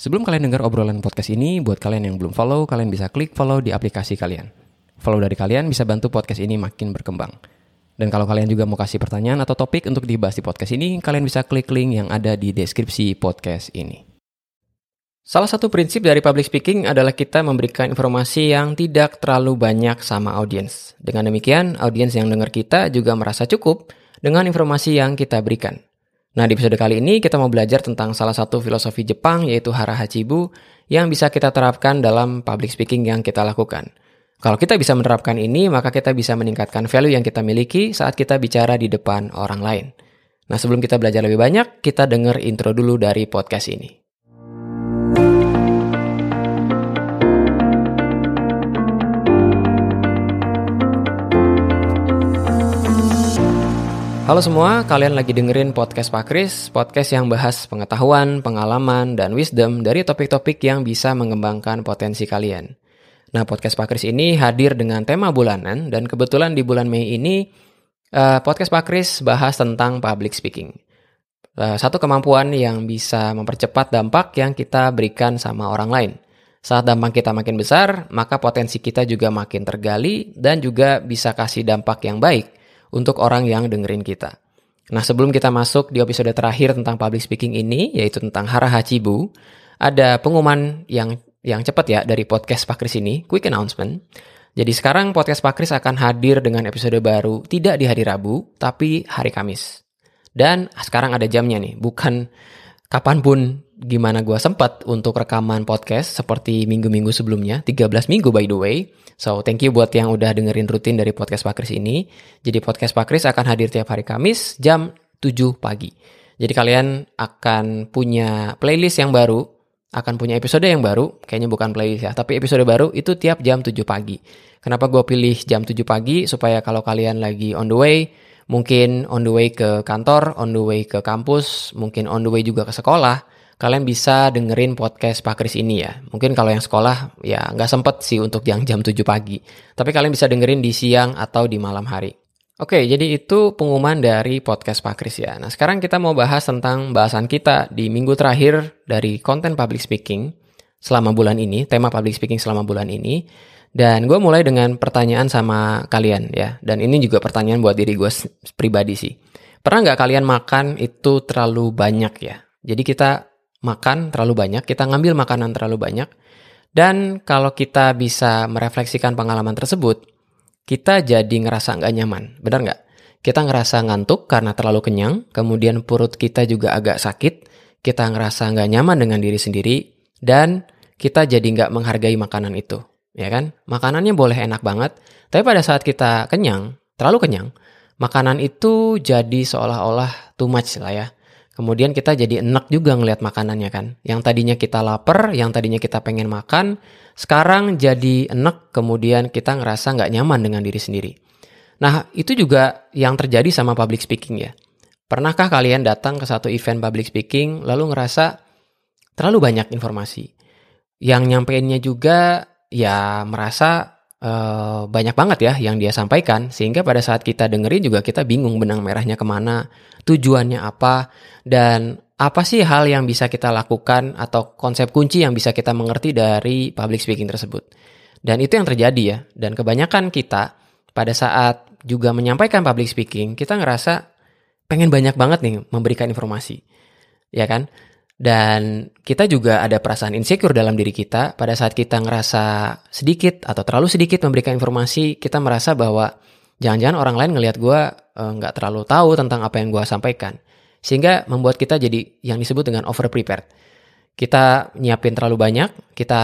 Sebelum kalian dengar obrolan podcast ini, buat kalian yang belum follow, kalian bisa klik follow di aplikasi kalian. Follow dari kalian bisa bantu podcast ini makin berkembang. Dan kalau kalian juga mau kasih pertanyaan atau topik untuk dibahas di podcast ini, kalian bisa klik link yang ada di deskripsi podcast ini. Salah satu prinsip dari public speaking adalah kita memberikan informasi yang tidak terlalu banyak sama audiens. Dengan demikian, audiens yang dengar kita juga merasa cukup dengan informasi yang kita berikan. Nah, di episode kali ini kita mau belajar tentang salah satu filosofi Jepang yaitu Hara Hachibu yang bisa kita terapkan dalam public speaking yang kita lakukan. Kalau kita bisa menerapkan ini, maka kita bisa meningkatkan value yang kita miliki saat kita bicara di depan orang lain. Nah, sebelum kita belajar lebih banyak, kita dengar intro dulu dari podcast ini. Halo semua, kalian lagi dengerin podcast Pak Kris, podcast yang bahas pengetahuan, pengalaman, dan wisdom dari topik-topik yang bisa mengembangkan potensi kalian. Nah, podcast Pak Kris ini hadir dengan tema bulanan, dan kebetulan di bulan Mei ini, uh, podcast Pak Kris bahas tentang public speaking. Uh, satu kemampuan yang bisa mempercepat dampak yang kita berikan sama orang lain. Saat dampak kita makin besar, maka potensi kita juga makin tergali dan juga bisa kasih dampak yang baik untuk orang yang dengerin kita. Nah, sebelum kita masuk di episode terakhir tentang public speaking ini, yaitu tentang Hara Hachibu, ada pengumuman yang yang cepat ya dari podcast Pak Kris ini, quick announcement. Jadi sekarang podcast Pak Kris akan hadir dengan episode baru tidak di hari Rabu, tapi hari Kamis. Dan sekarang ada jamnya nih, bukan kapan pun gimana gue sempat untuk rekaman podcast seperti minggu-minggu sebelumnya, 13 minggu by the way. So, thank you buat yang udah dengerin rutin dari podcast Pak Kris ini. Jadi podcast Pak Kris akan hadir tiap hari Kamis jam 7 pagi. Jadi kalian akan punya playlist yang baru, akan punya episode yang baru, kayaknya bukan playlist ya, tapi episode baru itu tiap jam 7 pagi. Kenapa gue pilih jam 7 pagi? Supaya kalau kalian lagi on the way, mungkin on the way ke kantor, on the way ke kampus, mungkin on the way juga ke sekolah, kalian bisa dengerin podcast Pak Kris ini ya. Mungkin kalau yang sekolah ya nggak sempet sih untuk yang jam 7 pagi. Tapi kalian bisa dengerin di siang atau di malam hari. Oke, jadi itu pengumuman dari podcast Pak Kris ya. Nah, sekarang kita mau bahas tentang bahasan kita di minggu terakhir dari konten public speaking selama bulan ini, tema public speaking selama bulan ini. Dan gue mulai dengan pertanyaan sama kalian ya. Dan ini juga pertanyaan buat diri gue pribadi sih. Pernah nggak kalian makan itu terlalu banyak ya? Jadi kita makan terlalu banyak, kita ngambil makanan terlalu banyak, dan kalau kita bisa merefleksikan pengalaman tersebut, kita jadi ngerasa nggak nyaman, benar nggak? Kita ngerasa ngantuk karena terlalu kenyang, kemudian perut kita juga agak sakit, kita ngerasa nggak nyaman dengan diri sendiri, dan kita jadi nggak menghargai makanan itu, ya kan? Makanannya boleh enak banget, tapi pada saat kita kenyang, terlalu kenyang, makanan itu jadi seolah-olah too much lah ya Kemudian kita jadi enak juga ngelihat makanannya kan. Yang tadinya kita lapar, yang tadinya kita pengen makan, sekarang jadi enak, kemudian kita ngerasa nggak nyaman dengan diri sendiri. Nah, itu juga yang terjadi sama public speaking ya. Pernahkah kalian datang ke satu event public speaking, lalu ngerasa terlalu banyak informasi? Yang nyampeinnya juga ya merasa uh, banyak banget ya yang dia sampaikan. Sehingga pada saat kita dengerin juga kita bingung benang merahnya ke mana tujuannya apa dan apa sih hal yang bisa kita lakukan atau konsep kunci yang bisa kita mengerti dari public speaking tersebut. Dan itu yang terjadi ya. Dan kebanyakan kita pada saat juga menyampaikan public speaking kita ngerasa pengen banyak banget nih memberikan informasi. Ya kan dan kita juga ada perasaan insecure dalam diri kita pada saat kita ngerasa sedikit atau terlalu sedikit memberikan informasi, kita merasa bahwa jangan-jangan orang lain ngelihat gue uh, nggak terlalu tahu tentang apa yang gue sampaikan. Sehingga membuat kita jadi yang disebut dengan over prepared. Kita nyiapin terlalu banyak, kita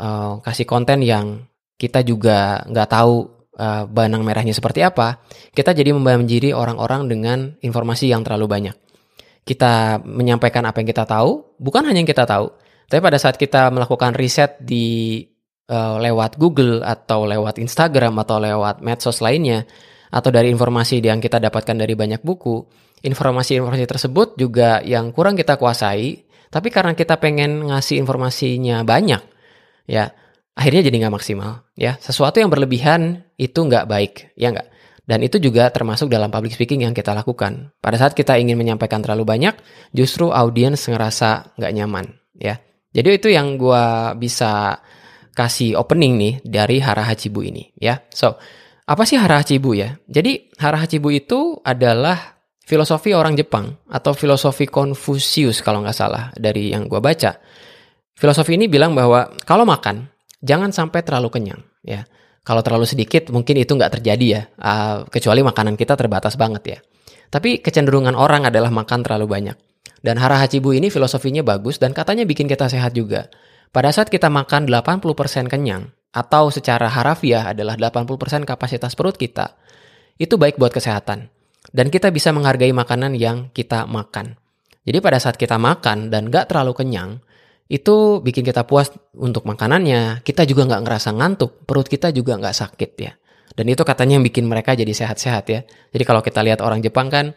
uh, kasih konten yang kita juga nggak tahu uh, benang merahnya seperti apa. Kita jadi menjadi orang-orang dengan informasi yang terlalu banyak kita menyampaikan apa yang kita tahu, bukan hanya yang kita tahu, tapi pada saat kita melakukan riset di uh, lewat Google atau lewat Instagram atau lewat medsos lainnya atau dari informasi yang kita dapatkan dari banyak buku, informasi-informasi tersebut juga yang kurang kita kuasai, tapi karena kita pengen ngasih informasinya banyak, ya akhirnya jadi nggak maksimal, ya sesuatu yang berlebihan itu nggak baik, ya nggak. Dan itu juga termasuk dalam public speaking yang kita lakukan. Pada saat kita ingin menyampaikan terlalu banyak, justru audiens ngerasa nggak nyaman, ya. Jadi itu yang gue bisa kasih opening nih dari Hara Hachibu ini ya. So, apa sih Hara Hachibu ya? Jadi Hara Hachibu itu adalah filosofi orang Jepang atau filosofi Konfusius kalau nggak salah dari yang gue baca. Filosofi ini bilang bahwa kalau makan jangan sampai terlalu kenyang ya. Kalau terlalu sedikit mungkin itu nggak terjadi ya, uh, kecuali makanan kita terbatas banget ya. Tapi kecenderungan orang adalah makan terlalu banyak. Dan Hara Hachibu ini filosofinya bagus dan katanya bikin kita sehat juga. Pada saat kita makan 80% kenyang, atau secara harafiah adalah 80% kapasitas perut kita, itu baik buat kesehatan. Dan kita bisa menghargai makanan yang kita makan. Jadi pada saat kita makan dan gak terlalu kenyang, itu bikin kita puas untuk makanannya, kita juga nggak ngerasa ngantuk, perut kita juga nggak sakit ya. Dan itu katanya yang bikin mereka jadi sehat-sehat ya. Jadi kalau kita lihat orang Jepang kan,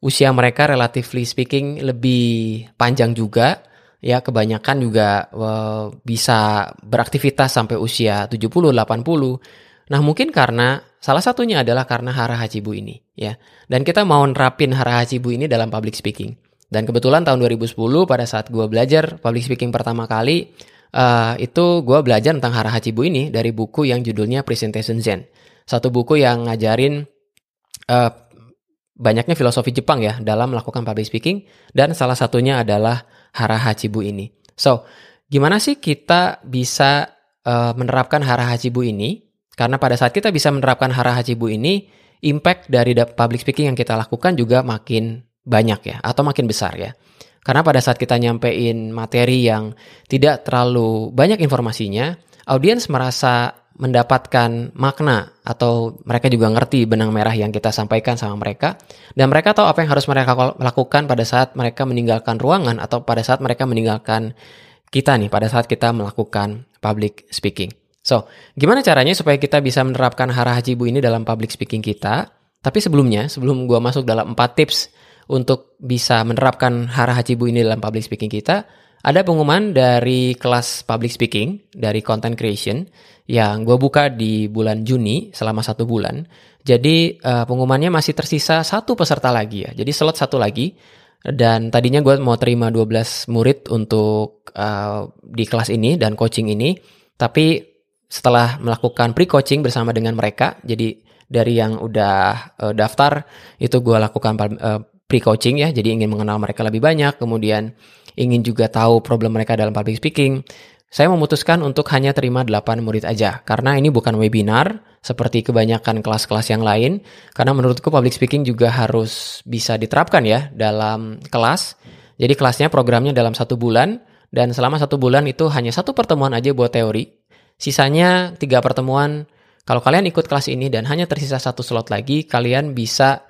usia mereka relatively speaking lebih panjang juga, ya kebanyakan juga uh, bisa beraktivitas sampai usia 70, 80. Nah mungkin karena salah satunya adalah karena hara hachibu ini ya. Dan kita mau nerapin hara hachibu ini dalam public speaking. Dan kebetulan tahun 2010 pada saat gue belajar public speaking pertama kali, uh, itu gue belajar tentang Hara Hachibu ini dari buku yang judulnya Presentation Zen. Satu buku yang ngajarin uh, banyaknya filosofi Jepang ya dalam melakukan public speaking dan salah satunya adalah Hara Hachibu ini. So, gimana sih kita bisa uh, menerapkan Hara Hachibu ini? Karena pada saat kita bisa menerapkan Hara Hachibu ini, impact dari public speaking yang kita lakukan juga makin banyak ya atau makin besar ya. Karena pada saat kita nyampein materi yang tidak terlalu banyak informasinya, audiens merasa mendapatkan makna atau mereka juga ngerti benang merah yang kita sampaikan sama mereka dan mereka tahu apa yang harus mereka lakukan pada saat mereka meninggalkan ruangan atau pada saat mereka meninggalkan kita nih pada saat kita melakukan public speaking. So, gimana caranya supaya kita bisa menerapkan hara hajibu ini dalam public speaking kita? Tapi sebelumnya, sebelum gua masuk dalam 4 tips untuk bisa menerapkan hara hachibu ini dalam public speaking kita, ada pengumuman dari kelas public speaking, dari content creation, yang gue buka di bulan Juni selama satu bulan. Jadi uh, pengumumannya masih tersisa satu peserta lagi ya, jadi slot satu lagi. Dan tadinya gue mau terima 12 murid untuk uh, di kelas ini dan coaching ini, tapi setelah melakukan pre-coaching bersama dengan mereka, jadi dari yang udah uh, daftar itu gue lakukan pre-coaching ya, jadi ingin mengenal mereka lebih banyak, kemudian ingin juga tahu problem mereka dalam public speaking. Saya memutuskan untuk hanya terima 8 murid aja, karena ini bukan webinar seperti kebanyakan kelas-kelas yang lain, karena menurutku public speaking juga harus bisa diterapkan ya dalam kelas. Jadi kelasnya programnya dalam satu bulan, dan selama satu bulan itu hanya satu pertemuan aja buat teori. Sisanya tiga pertemuan. Kalau kalian ikut kelas ini dan hanya tersisa satu slot lagi, kalian bisa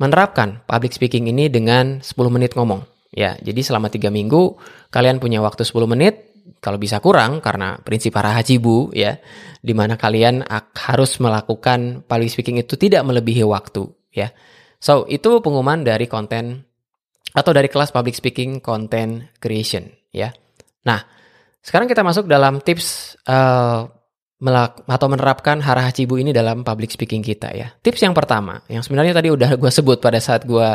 menerapkan public speaking ini dengan 10 menit ngomong. Ya, jadi selama tiga minggu kalian punya waktu 10 menit, kalau bisa kurang karena prinsip para hajibu ya, di mana kalian harus melakukan public speaking itu tidak melebihi waktu ya. So, itu pengumuman dari konten atau dari kelas public speaking content creation ya. Nah, sekarang kita masuk dalam tips uh, melak atau menerapkan hara hacibu ini dalam public speaking kita ya. Tips yang pertama, yang sebenarnya tadi udah gue sebut pada saat gue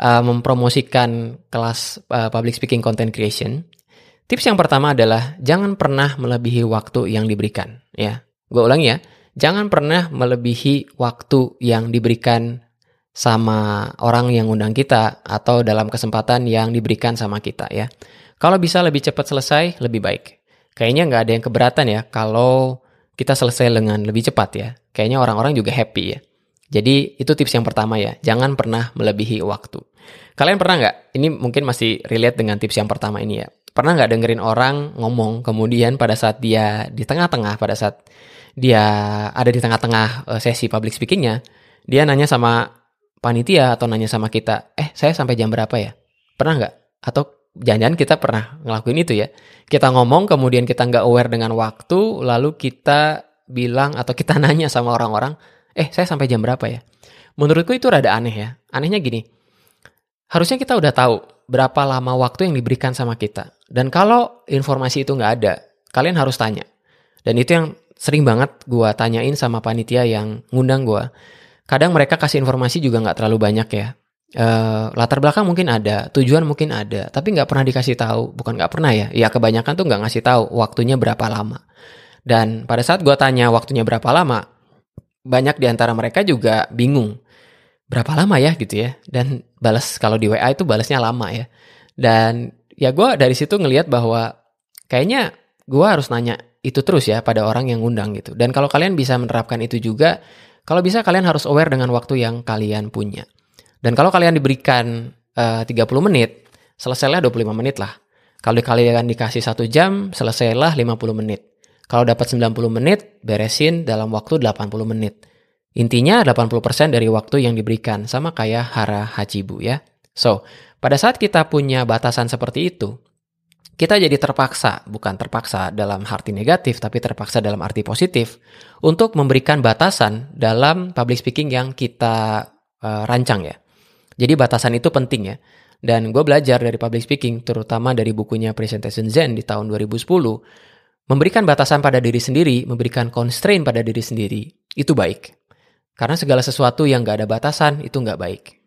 uh, mempromosikan kelas uh, public speaking content creation. Tips yang pertama adalah jangan pernah melebihi waktu yang diberikan ya. Gue ulangi ya, jangan pernah melebihi waktu yang diberikan sama orang yang undang kita atau dalam kesempatan yang diberikan sama kita ya. Kalau bisa lebih cepat selesai, lebih baik. Kayaknya nggak ada yang keberatan ya kalau kita selesai dengan lebih cepat ya. Kayaknya orang-orang juga happy ya. Jadi itu tips yang pertama ya, jangan pernah melebihi waktu. Kalian pernah nggak? Ini mungkin masih relate dengan tips yang pertama ini ya. Pernah nggak dengerin orang ngomong kemudian pada saat dia di tengah-tengah, pada saat dia ada di tengah-tengah eh, sesi public speakingnya, dia nanya sama panitia atau nanya sama kita, eh saya sampai jam berapa ya? Pernah nggak? Atau jangan-jangan kita pernah ngelakuin itu ya. Kita ngomong kemudian kita nggak aware dengan waktu, lalu kita bilang atau kita nanya sama orang-orang, eh saya sampai jam berapa ya? Menurutku itu rada aneh ya. Anehnya gini, harusnya kita udah tahu berapa lama waktu yang diberikan sama kita. Dan kalau informasi itu nggak ada, kalian harus tanya. Dan itu yang sering banget gue tanyain sama panitia yang ngundang gue. Kadang mereka kasih informasi juga nggak terlalu banyak ya. Uh, latar belakang mungkin ada, tujuan mungkin ada, tapi nggak pernah dikasih tahu. Bukan nggak pernah ya, ya kebanyakan tuh nggak ngasih tahu waktunya berapa lama. Dan pada saat gue tanya waktunya berapa lama, banyak di antara mereka juga bingung. Berapa lama ya gitu ya. Dan balas kalau di WA itu balasnya lama ya. Dan ya gue dari situ ngelihat bahwa kayaknya gue harus nanya itu terus ya pada orang yang ngundang gitu. Dan kalau kalian bisa menerapkan itu juga, kalau bisa kalian harus aware dengan waktu yang kalian punya. Dan kalau kalian diberikan eh, uh, 30 menit, selesailah 25 menit lah. Kalau kalian dikasih satu jam, selesailah 50 menit. Kalau dapat 90 menit, beresin dalam waktu 80 menit. Intinya 80% dari waktu yang diberikan, sama kayak hara hajibu ya. So, pada saat kita punya batasan seperti itu, kita jadi terpaksa, bukan terpaksa dalam arti negatif, tapi terpaksa dalam arti positif, untuk memberikan batasan dalam public speaking yang kita uh, rancang ya. Jadi batasan itu penting ya. Dan gue belajar dari public speaking, terutama dari bukunya Presentation Zen di tahun 2010, memberikan batasan pada diri sendiri, memberikan constraint pada diri sendiri, itu baik. Karena segala sesuatu yang gak ada batasan, itu gak baik.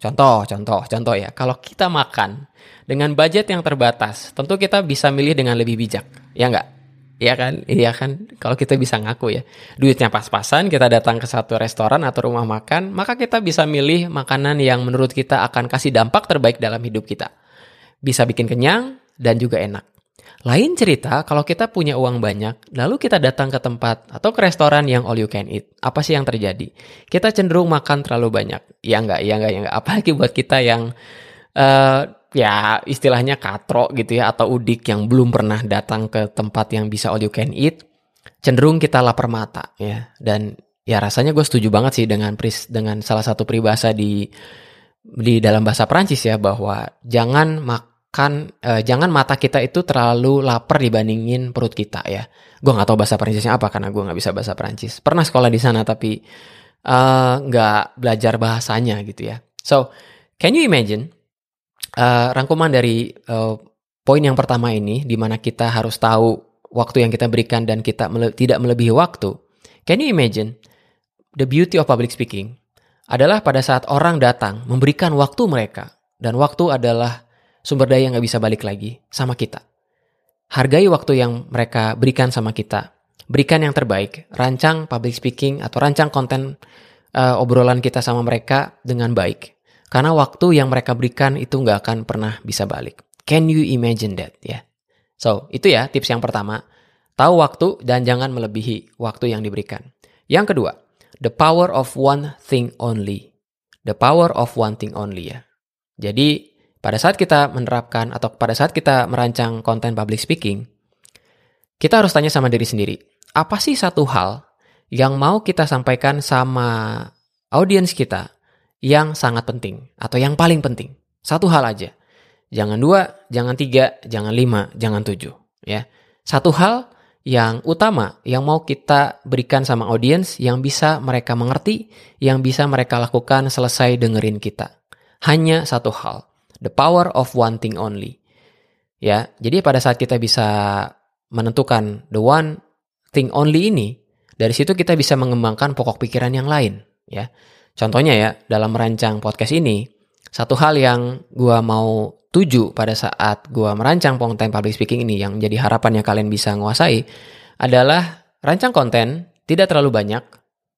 Contoh, contoh, contoh ya. Kalau kita makan dengan budget yang terbatas, tentu kita bisa milih dengan lebih bijak. Ya nggak? Iya kan? Iya kan? Kalau kita bisa ngaku ya. Duitnya pas-pasan, kita datang ke satu restoran atau rumah makan, maka kita bisa milih makanan yang menurut kita akan kasih dampak terbaik dalam hidup kita. Bisa bikin kenyang dan juga enak. Lain cerita kalau kita punya uang banyak, lalu kita datang ke tempat atau ke restoran yang all you can eat. Apa sih yang terjadi? Kita cenderung makan terlalu banyak. Ya enggak, ya enggak, ya enggak. Apalagi buat kita yang uh, ya istilahnya katro gitu ya atau udik yang belum pernah datang ke tempat yang bisa all you can eat cenderung kita lapar mata ya. Dan ya rasanya gue setuju banget sih dengan pris dengan salah satu peribahasa di di dalam bahasa Prancis ya bahwa jangan makan eh, jangan mata kita itu terlalu lapar dibandingin perut kita ya. Gue nggak tahu bahasa Prancisnya apa karena gue nggak bisa bahasa Prancis pernah sekolah di sana tapi eh, nggak uh, belajar bahasanya gitu ya. So can you imagine uh, rangkuman dari uh, poin yang pertama ini, di mana kita harus tahu waktu yang kita berikan dan kita mele tidak melebihi waktu. Can you imagine the beauty of public speaking adalah pada saat orang datang memberikan waktu mereka dan waktu adalah sumber daya yang nggak bisa balik lagi sama kita. Hargai waktu yang mereka berikan sama kita. Berikan yang terbaik. Rancang public speaking atau rancang konten uh, obrolan kita sama mereka dengan baik. Karena waktu yang mereka berikan itu nggak akan pernah bisa balik. Can you imagine that? Ya. Yeah. So, itu ya tips yang pertama. Tahu waktu dan jangan melebihi waktu yang diberikan. Yang kedua, the power of one thing only. The power of one thing only ya. Jadi, pada saat kita menerapkan atau pada saat kita merancang konten public speaking, kita harus tanya sama diri sendiri, apa sih satu hal yang mau kita sampaikan sama audiens kita yang sangat penting atau yang paling penting. Satu hal aja. Jangan dua, jangan tiga, jangan lima, jangan tujuh. Ya, satu hal yang utama yang mau kita berikan sama audiens yang bisa mereka mengerti, yang bisa mereka lakukan selesai dengerin kita. Hanya satu hal, the power of one thing only. Ya, jadi pada saat kita bisa menentukan the one thing only ini, dari situ kita bisa mengembangkan pokok pikiran yang lain. Ya, Contohnya ya, dalam merancang podcast ini, satu hal yang gue mau tuju pada saat gue merancang konten public speaking ini yang menjadi harapan yang kalian bisa nguasai adalah rancang konten tidak terlalu banyak,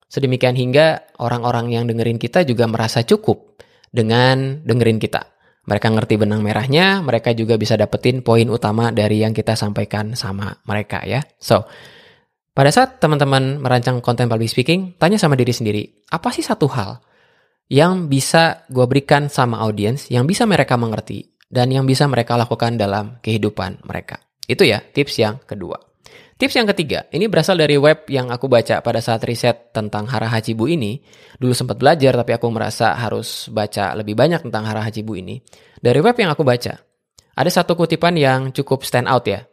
sedemikian hingga orang-orang yang dengerin kita juga merasa cukup dengan dengerin kita. Mereka ngerti benang merahnya, mereka juga bisa dapetin poin utama dari yang kita sampaikan sama mereka ya. So, pada saat teman-teman merancang konten public speaking, tanya sama diri sendiri, apa sih satu hal yang bisa gue berikan sama audiens, yang bisa mereka mengerti, dan yang bisa mereka lakukan dalam kehidupan mereka. Itu ya tips yang kedua. Tips yang ketiga, ini berasal dari web yang aku baca pada saat riset tentang Hara Hachibu ini. Dulu sempat belajar, tapi aku merasa harus baca lebih banyak tentang Hara Hachibu ini. Dari web yang aku baca, ada satu kutipan yang cukup stand out ya.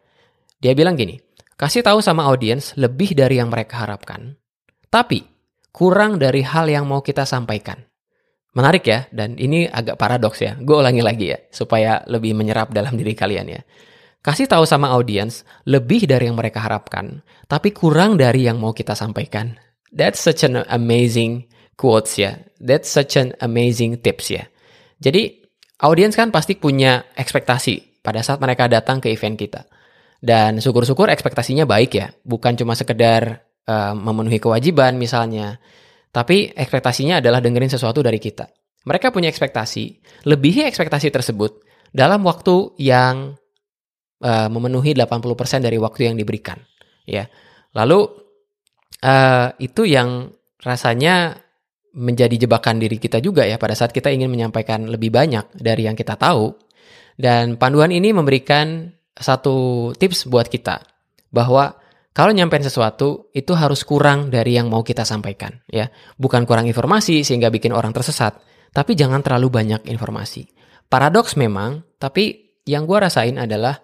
Dia bilang gini, Kasih tahu sama audiens lebih dari yang mereka harapkan, tapi kurang dari hal yang mau kita sampaikan. Menarik ya, dan ini agak paradoks ya. Gue ulangi lagi ya, supaya lebih menyerap dalam diri kalian ya. Kasih tahu sama audiens lebih dari yang mereka harapkan, tapi kurang dari yang mau kita sampaikan. That's such an amazing quotes ya. That's such an amazing tips ya. Jadi audiens kan pasti punya ekspektasi pada saat mereka datang ke event kita. Dan syukur-syukur ekspektasinya baik ya, bukan cuma sekedar uh, memenuhi kewajiban misalnya, tapi ekspektasinya adalah dengerin sesuatu dari kita. Mereka punya ekspektasi, lebihi ekspektasi tersebut dalam waktu yang uh, memenuhi 80% dari waktu yang diberikan, ya. Lalu uh, itu yang rasanya menjadi jebakan diri kita juga ya pada saat kita ingin menyampaikan lebih banyak dari yang kita tahu. Dan panduan ini memberikan satu tips buat kita bahwa kalau nyampein sesuatu itu harus kurang dari yang mau kita sampaikan ya. Bukan kurang informasi sehingga bikin orang tersesat, tapi jangan terlalu banyak informasi. Paradoks memang, tapi yang gue rasain adalah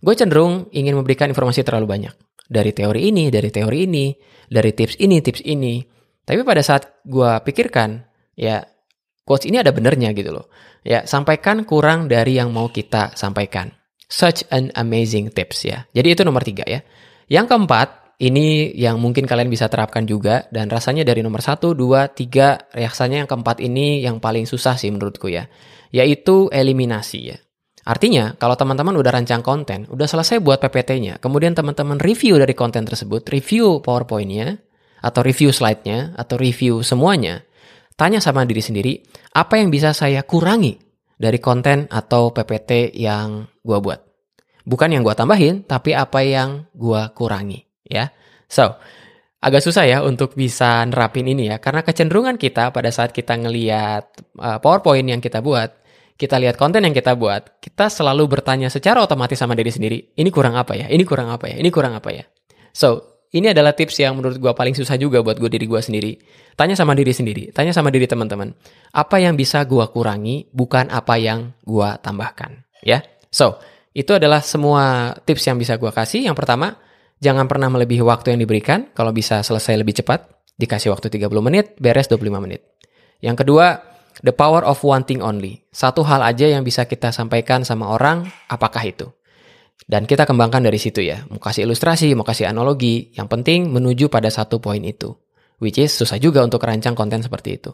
gue cenderung ingin memberikan informasi terlalu banyak. Dari teori ini, dari teori ini, dari tips ini, tips ini. Tapi pada saat gue pikirkan, ya quotes ini ada benernya gitu loh. Ya, sampaikan kurang dari yang mau kita sampaikan. Such an amazing tips ya. Jadi itu nomor tiga ya. Yang keempat, ini yang mungkin kalian bisa terapkan juga dan rasanya dari nomor satu, dua, tiga, rasanya yang keempat ini yang paling susah sih menurutku ya, yaitu eliminasi ya. Artinya, kalau teman-teman udah rancang konten, udah selesai buat PPT-nya, kemudian teman-teman review dari konten tersebut, review PowerPoint-nya, atau review slide-nya, atau review semuanya, tanya sama diri sendiri, apa yang bisa saya kurangi dari konten atau PPT yang gue buat. Bukan yang gue tambahin, tapi apa yang gue kurangi. ya. So, agak susah ya untuk bisa nerapin ini ya, karena kecenderungan kita pada saat kita ngeliat uh, PowerPoint yang kita buat, kita lihat konten yang kita buat, kita selalu bertanya secara otomatis sama diri sendiri, ini kurang apa ya, ini kurang apa ya, ini kurang apa ya. So, ini adalah tips yang menurut gue paling susah juga buat gue diri gue sendiri. Tanya sama diri sendiri, tanya sama diri teman-teman. Apa yang bisa gue kurangi, bukan apa yang gue tambahkan. Ya, so itu adalah semua tips yang bisa gue kasih. Yang pertama, jangan pernah melebihi waktu yang diberikan. Kalau bisa selesai lebih cepat, dikasih waktu 30 menit, beres 25 menit. Yang kedua, the power of one thing only. Satu hal aja yang bisa kita sampaikan sama orang, apakah itu? Dan kita kembangkan dari situ ya. Mau kasih ilustrasi, mau kasih analogi. Yang penting menuju pada satu poin itu. Which is susah juga untuk rancang konten seperti itu.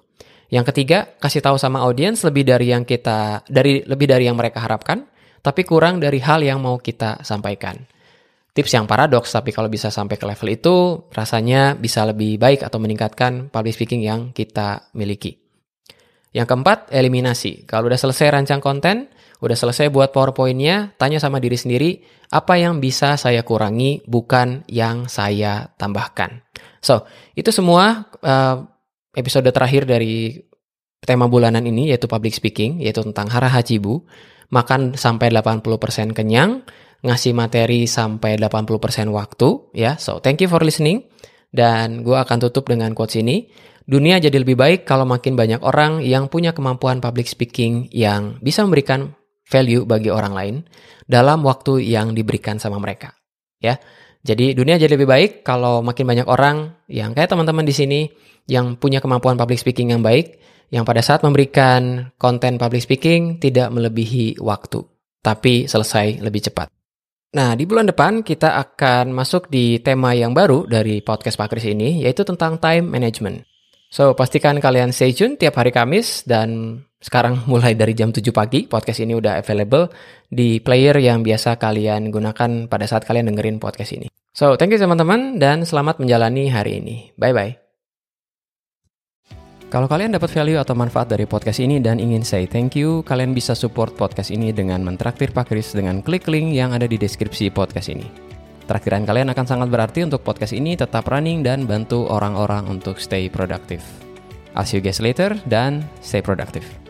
Yang ketiga, kasih tahu sama audiens lebih dari yang kita dari lebih dari yang mereka harapkan, tapi kurang dari hal yang mau kita sampaikan. Tips yang paradoks, tapi kalau bisa sampai ke level itu, rasanya bisa lebih baik atau meningkatkan public speaking yang kita miliki. Yang keempat, eliminasi. Kalau udah selesai rancang konten, Udah selesai buat PowerPoint-nya, tanya sama diri sendiri, apa yang bisa saya kurangi, bukan yang saya tambahkan. So, itu semua uh, episode terakhir dari tema bulanan ini, yaitu public speaking, yaitu tentang hara hajibu. Makan sampai 80% kenyang, ngasih materi sampai 80% waktu, ya. So, thank you for listening. Dan gue akan tutup dengan quotes ini. Dunia jadi lebih baik kalau makin banyak orang yang punya kemampuan public speaking yang bisa memberikan value bagi orang lain dalam waktu yang diberikan sama mereka. Ya. Jadi dunia jadi lebih baik kalau makin banyak orang yang kayak teman-teman di sini yang punya kemampuan public speaking yang baik, yang pada saat memberikan konten public speaking tidak melebihi waktu, tapi selesai lebih cepat. Nah, di bulan depan kita akan masuk di tema yang baru dari podcast Pak Kris ini, yaitu tentang time management. So, pastikan kalian stay tune tiap hari Kamis dan sekarang mulai dari jam 7 pagi, podcast ini udah available di player yang biasa kalian gunakan pada saat kalian dengerin podcast ini. So, thank you teman-teman dan selamat menjalani hari ini. Bye-bye. Kalau kalian dapat value atau manfaat dari podcast ini dan ingin say thank you, kalian bisa support podcast ini dengan mentraktir Pak Kris dengan klik link yang ada di deskripsi podcast ini. Traktiran kalian akan sangat berarti untuk podcast ini tetap running dan bantu orang-orang untuk stay productive. I'll see you guys later dan stay productive.